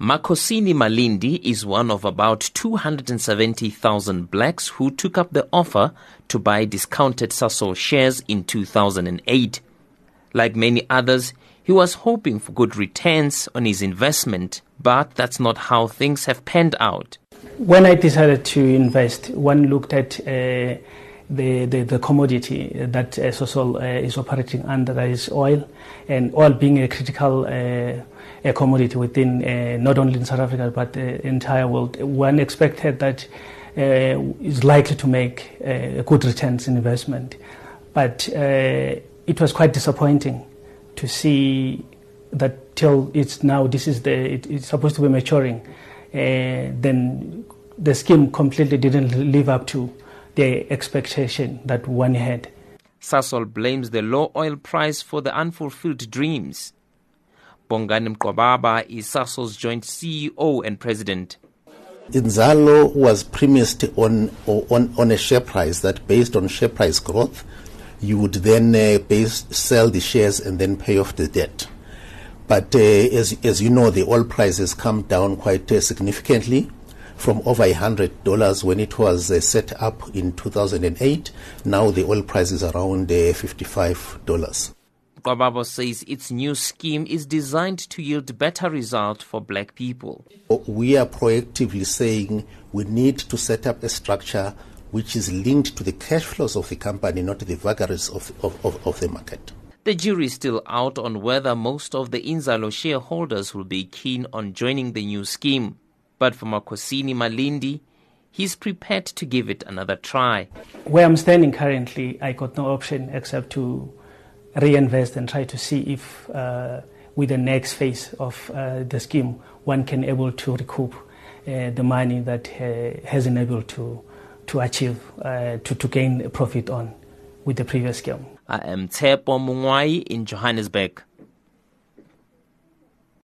Makosini Malindi is one of about 270,000 blacks who took up the offer to buy discounted Sasol shares in 2008. Like many others, he was hoping for good returns on his investment, but that's not how things have panned out. When I decided to invest, one looked at uh, the, the, the, commodity that uh, Sasol uh, is operating under, that is oil, and oil being a critical uh, a commodity within uh, not only in South Africa but the entire world. One expected that uh, is likely to make good returns in investment, but it was quite disappointing to see that till it's now this is the it, it's supposed to be maturing, then the scheme completely didn't live up to the expectation that one had. Sasol blames the low oil price for the unfulfilled dreams. Bongani Nqwababa is Sasol's joint CEO and president. Inzalo was premised on, on, on a share price that based on share price growth, you would then uh, base, sell the shares and then pay off the debt. But uh, as, as you know, the oil price has come down quite uh, significantly from over $100 when it was uh, set up in 2008. Now the oil price is around uh, $55. Nqwababa says its new scheme is designed to yield better results for black people. We are proactively saying we need to set up a structure which is linked to the cash flows of the company, not the vagaries of, of, of, of the market. The jury is still out on whether most of the Inzalo shareholders will be keen on joining the new scheme. But for Makosini Malindi, he's prepared to give it another try. Where I'm standing currently, I got no option except to reinvest and try to see if uh, with the next phase of uh, the scheme one can able to recoup uh, the money that hasn't able to to achieve uh, to, to gain a profit on with the previous scheme. I am Tshepo Mongoai in Johannesburg.